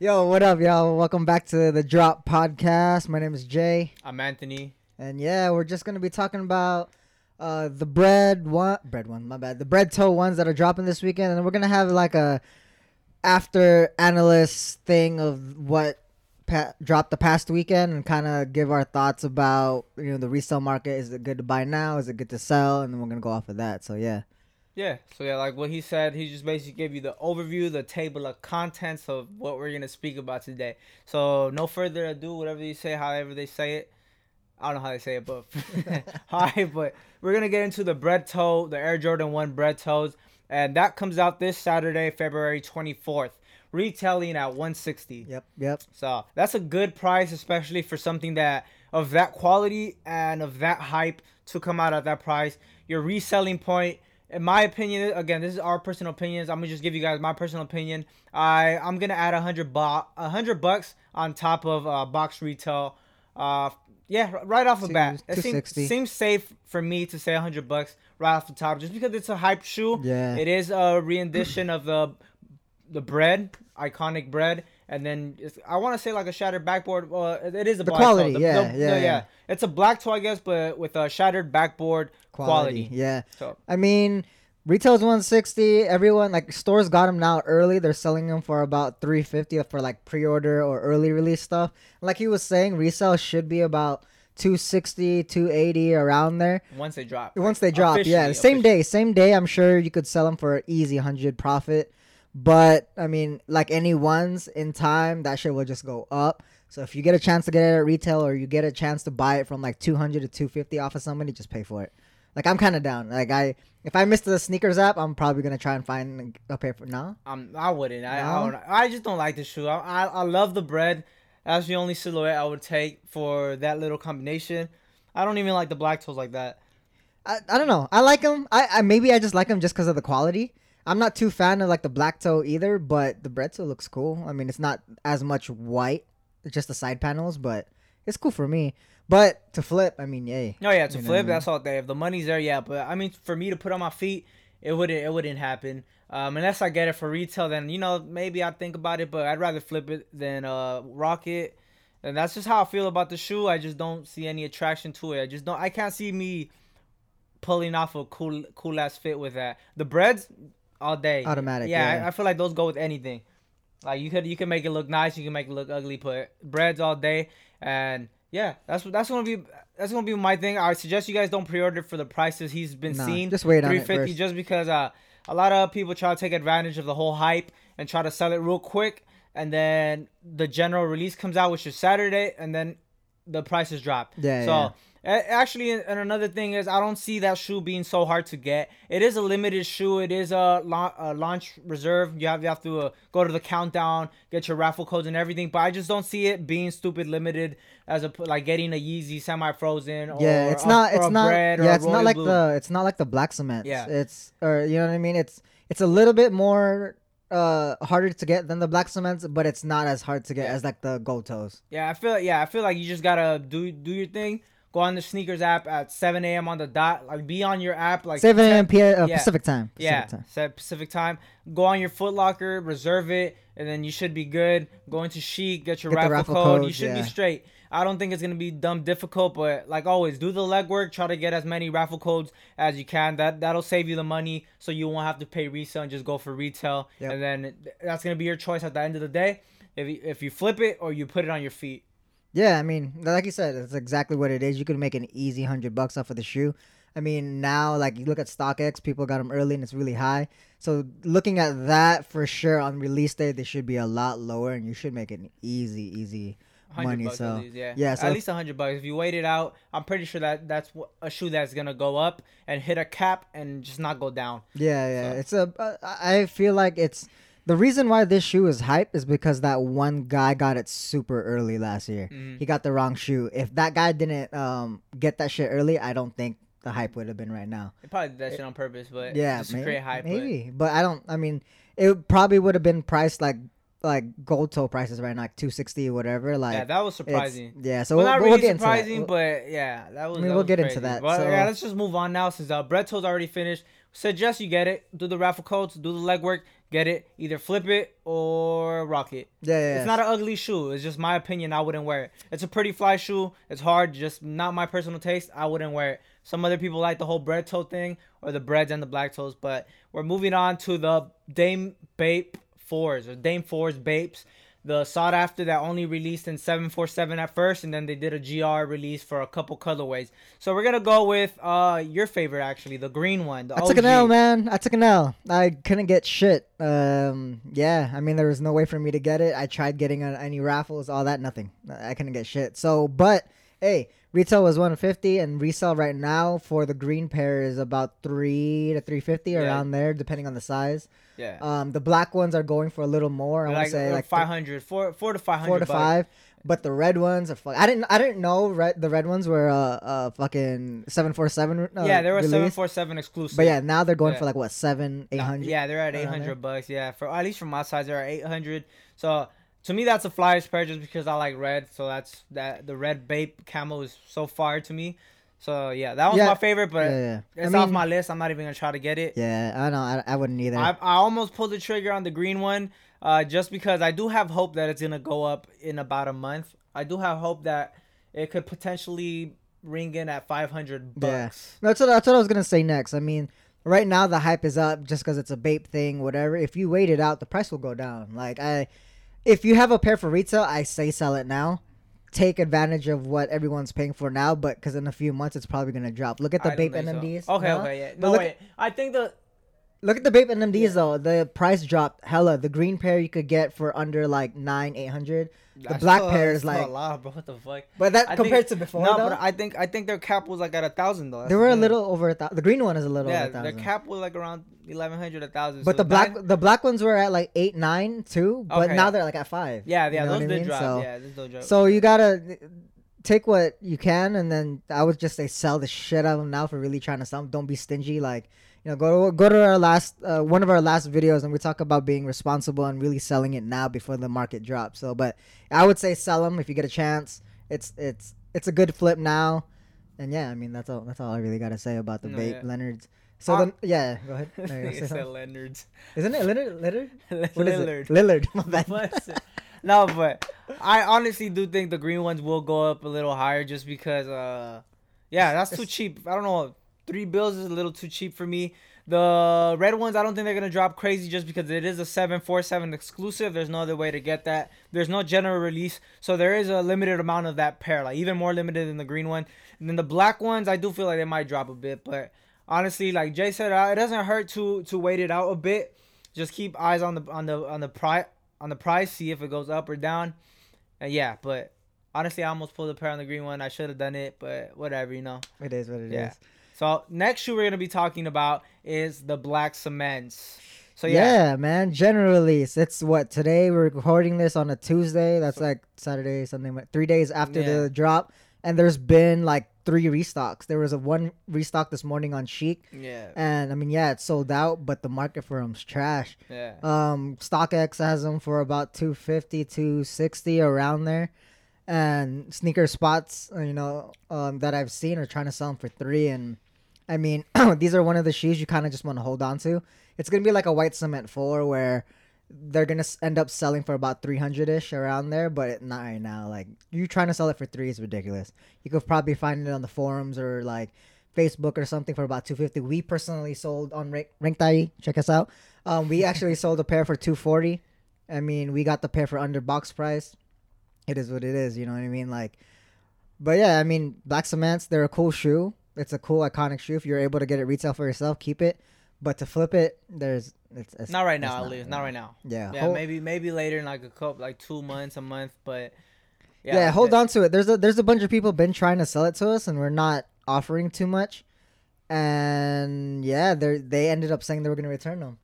Yo, what up, y'all? Welcome back to the Drop Podcast. My name is Jay, I'm Anthony. and yeah, we're just gonna be talking about uh the Bred one, Bred one, my bad, the Bred toe ones that are dropping this weekend, and we're gonna have like a after analyst thing of what pa- dropped the past weekend, and kind of give our thoughts about you know the resale market. Is it good to buy now? Is it good to sell? And then we're gonna go off of that. So yeah, Yeah, so yeah, like what he said, he just basically gave you the overview, the table of contents of what we're gonna speak about today. So no further ado, whatever you say, however they say it, I don't know how they say it, but all right. But we're gonna get into the Bred toe, the Air Jordan One Bred toes, and that comes out this Saturday, February twenty fourth, retailing at one sixty. yep, yep. So that's a good price, especially for something that of that quality and of that hype to come out at that price. Your reselling point, in my opinion, again, this is our personal opinions. I'm gonna just give you guys my personal opinion. I I'm gonna add a hundred bo- a hundred bucks on top of uh, box retail. Uh, yeah, right off the bat, it seems, seems safe for me to say a hundred bucks right off the top, just because it's a hype shoe. Yeah. it is a rendition of the the Bred, iconic Bred, and then it's, I want to say like a shattered backboard. Well, it is a The black quality. The- yeah, the- yeah, the- yeah. It's a black toe, I guess, but with a shattered backboard quality. Yeah. So I mean, retail's 160. Everyone like stores got them now early. They're selling them for about 350 for like pre-order or early release stuff. Like he was saying, resale should be about 260, 280 around there. once they drop, Once they drop, yeah, Officially, same day, same day. I'm sure you could sell them for an easy 100 profit. But I mean, like any ones in time, that shit will just go up. So if you get a chance to get it at retail or you get a chance to buy it from like 200 to 250 off of somebody, just pay for it. Like I'm kind of down. Like I, if I missed the sneakers app, I'm probably gonna try and find a pair for now. Um, I wouldn't. I, I, No? don't, I just don't like the shoe. I, I I love the Bred. That's the only silhouette I would take for that little combination. I don't even like the black toes like that. I, I don't know. I like them. I, I maybe I just like them just because of the quality. I'm not too fan of like the black toe either, but the Bred toe looks cool. I mean, it's not as much white, just the side panels, but it's cool for me. But to flip, I mean, yay. No, yeah, to You know what I flip, mean? that's all day. If the money's there, yeah. But I mean, for me to put on my feet, it wouldn't. It wouldn't happen. Um, unless I get it for retail, then you know maybe I think about it. But I'd rather flip it than uh rock it. And that's just how I feel about the shoe. I just don't see any attraction to it. I just don't. I can't see me pulling off a cool, cool ass fit with that. The Breds, all day, Automatic, Yeah, yeah. I, I feel like those go with anything. Like you could, you can make it look nice. You can make it look ugly. But Breds all day, and yeah, that's that's gonna be that's gonna be my thing. I suggest you guys don't pre-order for the prices he's been Nah, seeing. just wait on it 350 first. just because uh a lot of people try to take advantage of the whole hype and try to sell it real quick, and then the general release comes out, which is Saturday, and then the prices drop. Yeah, So. yeah. Actually, and another thing is, I don't see that shoe being so hard to get. It is a limited shoe. It is a, la- a launch reserve. You have you have to uh, go to the countdown, get your raffle codes and everything. But I just don't see it being stupid limited as a like getting a Yeezy semi frozen. Yeah, it's not. or It's not. Bred or a Yeah, it's not like blue. the. It's not like the black cement. Yeah. It's or you know what I mean. It's it's a little bit more uh harder to get than the black cements, but it's not as hard to get Yeah. as like the gold toes. Yeah, I feel yeah, I feel like you just gotta do do your thing. Go on the sneakers app at 7 a.m. on the dot. Like be on your app like 7 a.m. 10 P- uh, yeah. Pacific time. Pacific Yeah, time. set Pacific time. Go on your Foot Locker, reserve it, and then you should be good. Go into Shiekh, get your Get raffle, raffle code. You should yeah. be straight. I don't think it's gonna be dumb difficult, but like always, do the legwork. Try to get as many raffle codes as you can. That that'll save you the money, so you won't have to pay resale and just go for retail. Yep. And then that's gonna be your choice at the end of the day. If you, if you flip it or you put it on your feet. Yeah, I mean, like you said, it's exactly what it is. You can make an easy hundred bucks off of the shoe. I mean, now like you look at StockX, people got them early and it's really high. So looking at that for sure on release day, they should be a lot lower, and you should make an easy, easy money. So least, yeah, yeah, so at least a hundred bucks. If you wait it out, I'm pretty sure that that's a shoe that's gonna go up and hit a cap and just not go down. Yeah, yeah. So- It's a. Uh, feel like it's the reason why this shoe is hype is because that one guy got it super early last year. Mhm. He got the wrong shoe. If that guy didn't um get that shit early, I don't think the hype would have been right now. They probably did that shit on purpose, but yeah, just may- to create hype. maybe. But I don't. I mean, it probably would have been priced like like gold toe prices right now, like two sixty or whatever. Like yeah, that was surprising. Yeah, so well, we'll, not we'll really get into that. surprising, We'll- but yeah, that was. I mean, that we'll was get into that, But so- yeah, let's just move on now since uh, Breto's already finished. Suggest you get it, do the raffle codes, do the legwork, get it. Either flip it or rock it. Yeah, yeah. It's not an ugly shoe. It's just my opinion. I wouldn't wear it. It's a pretty fly shoe. It's hard. Just not my personal taste. I wouldn't wear it. Some other people like the whole Bred toe thing or the Breds and the black toes. But we're moving on to the Dame Bape fours or Dame fours Bapes the sought after that only released in 747 at first and then they did a gr release for a couple colorways so we're gonna go with uh your favorite actually the green one the I took an L, man. I took an L. I couldn't get shit. Um, yeah, I mean, there was no way for me to get it. I tried getting on any raffles, all that, nothing. I couldn't get shit. So, but hey, retail was 150, and resale right now for the green pair is about three to 350 Yeah. around there, depending on the size. yeah Um, the black ones are going for a little more. I want like, to say uh, like 500 four, four to 500 four to bucks. five. But the red ones are. Fuck, I didn't. I didn't know red. The red ones were uh, uh fucking seven four seven. Uh, yeah they were 747 exclusive But yeah, now they're going Yeah. for like what seven, eight hundred. Yeah, they're at eight hundred bucks. Yeah, for at least from my size, they're at eight hundred. So to me, that's a flyest pair just because I like red. So that's that the red Bape camo is so fire to me. So yeah, that was Yeah. my favorite, but yeah, yeah. it's I off my list. I'm not even gonna try to get it. Yeah, I know. I, I wouldn't either. I, I almost pulled the trigger on the green one, uh, just because I do have hope that it's gonna go up in about a month. I do have hope that it could potentially ring in at 500 Yeah. bucks. that's what that's what I was gonna say next. I mean, right now the hype is up just because it's a Bape thing, whatever. If you wait it out, the price will go down. Like I, if you have a pair for retail, I say sell it now. Take advantage of what everyone's paying for now, but because in a few months it's probably gonna drop. Look at the I don't Bape think so. NMDs. Okay, okay, yeah. But No, look- wait. I think the Look at the Bape NMDs though. The price dropped hella. The green pair you could get for under like nine, eight hundred. The That's black still- pair is like, a lot, bro. What the fuck? but that I compared think- to before, No, though, but I think I think their cap was like at a thousand though. That's they the were a little over a thousand. The green one is a little Yeah, over a their cap was like around eleven hundred, a thousand. But so the black that- the black ones were at like eight nine too, but Okay. now they're like at five. yeah, yeah, you know those I did mean? drop. So, yeah, those drop. so you gotta take what you can, and then I would just say sell the shit out of them now for really trying to sell. 'em. Don't be stingy. Like you know, go go to our last uh, one of our last videos, and we talk about being responsible and really selling it now before the market drops. So, but I would say sell them if you get a chance. It's it's it's a good flip now, and yeah, I mean that's all that's all I really gotta say about the No, Bape yeah. Leonards. So Uh, then, yeah, go ahead. No, you're gonna Nigga say said something. Leonard's. Isn't it Leonard? Leonard? What is Lillard. it? Lillard. My bad. No, but I honestly do think the green ones will go up a little higher just because, uh, yeah, that's too cheap. I don't know. Three bills is a little too cheap for me. The red ones, I don't think they're gonna drop crazy just because it is a seven four seven exclusive. There's no other way to get that. There's no general release, so there is a limited amount of that pair, like even more limited than the green one. And then the black ones, I do feel like they might drop a bit, but honestly, like Jay said, uh, it doesn't hurt to to wait it out a bit. Just keep eyes on the on the on the price on the price, see if it goes up or down. And yeah, but honestly, I almost pulled a pair on the green one. I should have done it, but whatever, you know. It is what it is. So next shoe we're gonna be talking about is the black cements. So yeah. yeah, man. General release. It's what today we're recording this on a Tuesday. That's like Saturday, Sunday, three days after Yeah. the drop. And there's been like three restocks. There was a one restock this morning on Shiekh, yeah, and I mean, yeah, it's sold out, but the market for them's trash. yeah. Um, StockX has them for about 250, 260 around there. And sneaker spots, you know, um, that I've seen are trying to sell them for three. And I mean, these are one of the shoes you kind of just want to hold on to. It's gonna be like a white cement four where they're gonna end up selling for about 300 ish around there, but not right now. Like you trying to sell it for three is ridiculous. You could probably find it on the forums or like Facebook or something for about 250. We personally sold on Rank Ranktai. Check us out. Um, we actually sold a pair for 240. I mean, we got the pair for under box price. It is what it is, you know what I mean? Like, but yeah, I mean, Black Cements, they're a cool shoe. It's a cool, iconic shoe. If you're able to get it retail for yourself, keep it. But to flip it, there's it's, it's Not right now, at least. Not right now. Yeah, Yeah, hold, maybe maybe later in like a couple, like two months, a month, but yeah, hold but- on to it. There's a there's a bunch of people been trying to sell it to us, and we're not offering too much. And yeah, they they ended up saying they were gonna return them.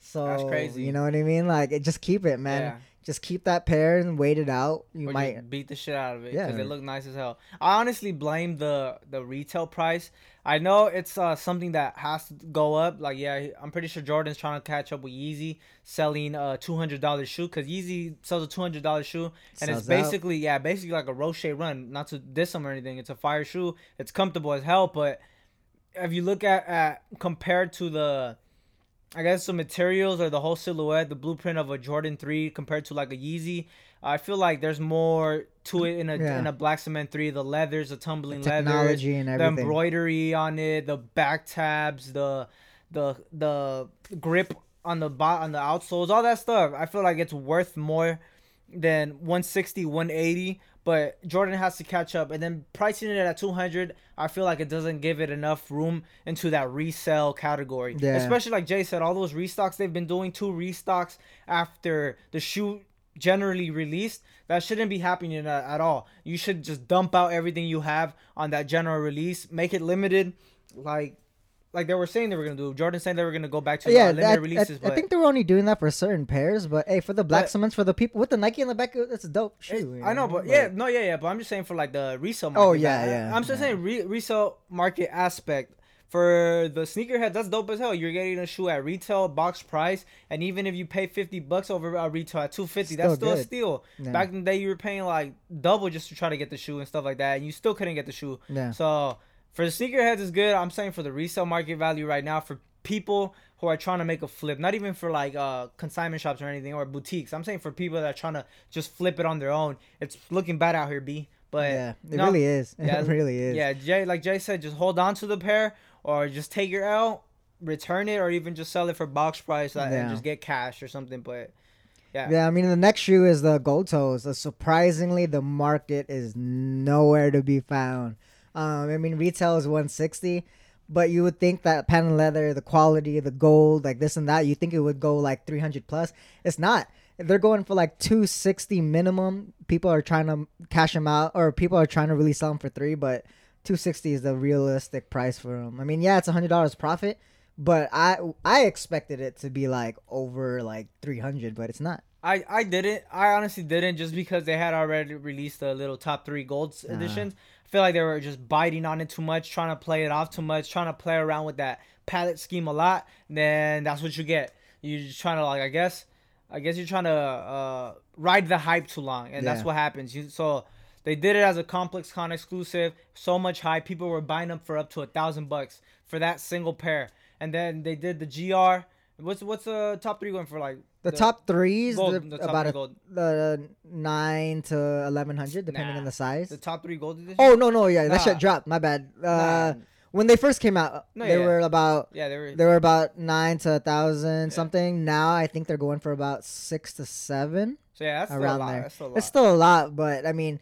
So That's crazy. You know what I mean? Like, it, just keep it, man. Yeah. Just keep that pair and wait it out. You or might. beat the shit out of it Yeah. because they look nice as hell. I honestly blame the the retail price. I know it's uh, something that has to go up. Like yeah, I'm pretty sure Jordan's trying to catch up with Yeezy selling a hundred dollar shoe because Yeezy sells a two hundred dollar shoe and it's Sells out. basically yeah basically like a Roshe Run. Not to diss them or anything. It's a fire shoe. It's comfortable as hell, but if you look at, at compared to the I guess the materials or the whole silhouette, the blueprint of a Jordan three compared to like a Yeezy. I feel like there's more to it in a Yeah. in a black cement three. The leathers, the tumbling The leathers, technology and the embroidery on it, the back tabs, the the the grip on the bot on the outsoles, all that stuff. I feel like it's worth more than 160, 180. But Jordan has to catch up, and then pricing it at 200, I feel like it doesn't give it enough room into that resale category. Yeah. Especially like Jay said, all those restocks they've been doing, two restocks after the shoe generally released that shouldn't be happening at, at all you should just dump out everything you have on that general release make it limited like like they were saying they were gonna do jordan saying they were gonna go back to yeah, uh, limited that- I, releases I but think they were only doing that for certain pairs, but hey, for the black But- cements, for the people with the Nike in the back, that's a dope it- shoe. you I know, but yeah, no, yeah, yeah. But I'm just saying for like the resale market. Oh, yeah, like, yeah, I'm just yeah. saying re- resale market aspect for the sneakerhead. That's dope as hell. You're getting a shoe at retail box price, and even if you pay fifty bucks over a retail at two fifty, that's Still still a steal. Yeah. Back in the day, you were paying like double just to try to get the shoe and stuff like that, and you still couldn't get the shoe. Yeah. So for the sneakerheads, it's good. I'm saying for the resale market value right now for people who are trying to make a flip, not even for like uh consignment shops or anything or boutiques. I'm saying for people that are trying to just flip it on their own. It's looking bad out here, B. But yeah, it no, really is. Yeah, it really is. Yeah, Jay, like Jay said, just hold on to the pair or just take your L, return it, or even just sell it for box price uh, Yeah. and just get cash or something. But yeah, Yeah, I mean the next shoe is the gold toes. Uh, surprisingly, the market is nowhere to be found. Um, I mean retail is 160, but you would think that patent leather, the quality, the gold, like this and that, you think it would go like 300 plus. It's not. They're going for like 260 minimum. People are trying to cash them out, or people are trying to really sell them for three, but 260 is the realistic price for them. I mean, yeah, it's a hundred dollars profit, but I I expected it to be like over like 300, but it's not. I I didn't. I honestly didn't just because they had already released the little top three gold Uh-huh. editions. I feel like they were just biting on it too much, trying to play it off too much, trying to play around with that palette scheme a lot. Then that's what you get. You're just trying to like I guess, I guess you're trying to uh, ride the hype too long, and that's what happens. You so. They did it as a ComplexCon exclusive, so much hype. People were buying them for up to a thousand bucks for that single pair. And then they did the GR. What's what's the top three going for? Like The, top threes, gold- the, the top about three a, the nine to eleven hundred, depending Nah. on the size. The top three gold edition. oh no, no, yeah, that Nah. shit dropped. My bad. Uh, Nah. when they first came out, No, they yeah. were about yeah, they were. they were about nine to a thousand Yeah. something. Now I think they're going for about six to seven So yeah, that's still around lot. there. That's still a lot. It's still a lot, but I mean,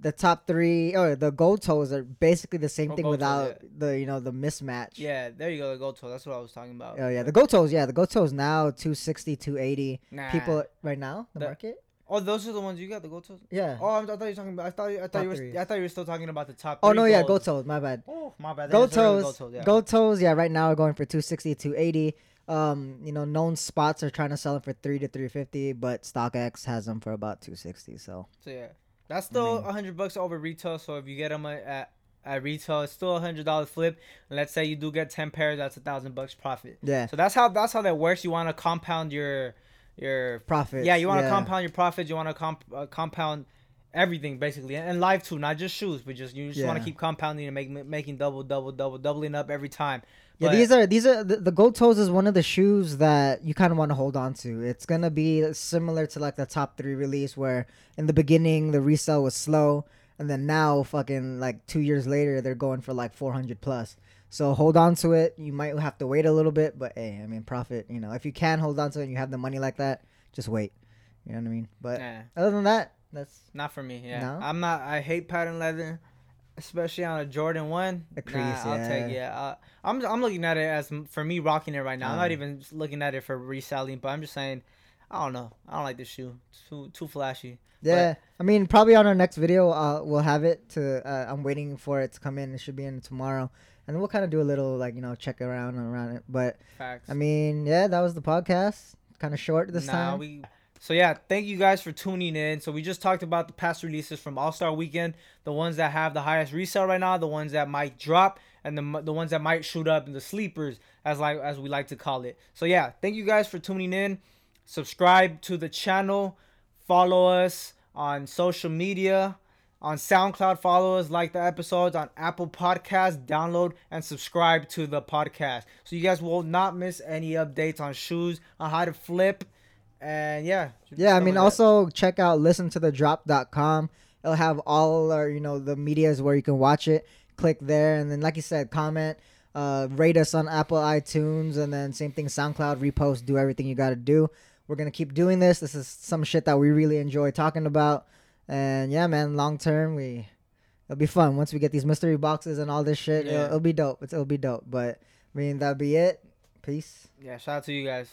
the top three or the gold toes are basically the same Oh, thing gold toe, without the you know the mismatch. yeah, there you go. The gold toe. That's what I was talking about. Oh yeah, the gold toes. Yeah, the gold toes now 260, 280. Nah. People right now the The- market. Oh, those are the ones you got. The gold toes. Yeah. Oh, I'm- I thought you were talking about. I thought. You, I thought Top you were. threes. I thought you were still talking about the top. Oh three no, yeah, gold toes. My bad. Oh, my bad. Gold toes. Gold toes. Yeah. Gold toes. Yeah, right now are going for 260, 280. Um, you know, known spots are trying to sell them for three to 350, but StockX has them for about 260. So So yeah, that's still a hundred bucks over retail. So if you get them at at retail, it's still a hundred dollar flip. And let's say you do get ten pairs, that's a thousand bucks profit. yeah, So that's how that's how that works. You want to compound your your profit. yeah. You want to compound your profits. You want to comp, uh, compound everything basically, and, life too, not just shoes, but just you just want to keep compounding and make making double, double, double, doubling up every time. Yeah, these are these are the, the gold toes is one of the shoes that you kind of want to hold on to. It's gonna be similar to like the top three release, where in the beginning the resale was slow, and then now fucking like two years later they're going for like four hundred plus. So hold on to it. You might have to wait a little bit, but hey, I mean profit. You know, if you can hold on to it and you have the money like that, just wait. You know what I mean? But Nah, other than that, that's not for me. Yeah, No? I'm not. I hate patent leather, especially on a Jordan one. The crease, nah, I'll take yeah. Uh, I'm I'm looking at it as for me rocking it right now. I'm not Uh. even looking at it for reselling, but I'm just saying. I don't know. I don't like this shoe. Too too flashy. Yeah, I mean, probably on our next video, uh, we'll have it to. Uh, I'm waiting for it to come in. It should be in tomorrow, and we'll kind of do a little like you know check around around it. But Facts. I mean, yeah, that was the podcast. Kind of short this Nah, time. we. So yeah, thank you guys for tuning in. So we just talked about the past releases from All Star Weekend, the ones that have the highest resale right now, the ones that might drop, and the the ones that might shoot up, and the sleepers, as like as we like to call it. So yeah, thank you guys for tuning in. Subscribe to the channel, follow us on social media, On SoundCloud, follow us, like the episodes on Apple Podcasts, download and subscribe to the podcast. So you guys will not miss any updates on shoes, on how to flip. And yeah. Yeah, I mean, like that. also check out listen to the listentothedrop.com. It'll have all our, you know, the medias where you can watch it. Click there, and then, like you said, comment, uh, rate us on Apple iTunes, and then same thing, SoundCloud, repost, do everything you got to do. We're gonna keep doing this. This is some shit that we really enjoy talking about, and yeah, man, long term, we it'll be fun once we get these mystery boxes and all this shit. It'll, it'll be dope. It's, it'll be dope. But I mean, that'll be it. Peace. Yeah, shout out to you guys.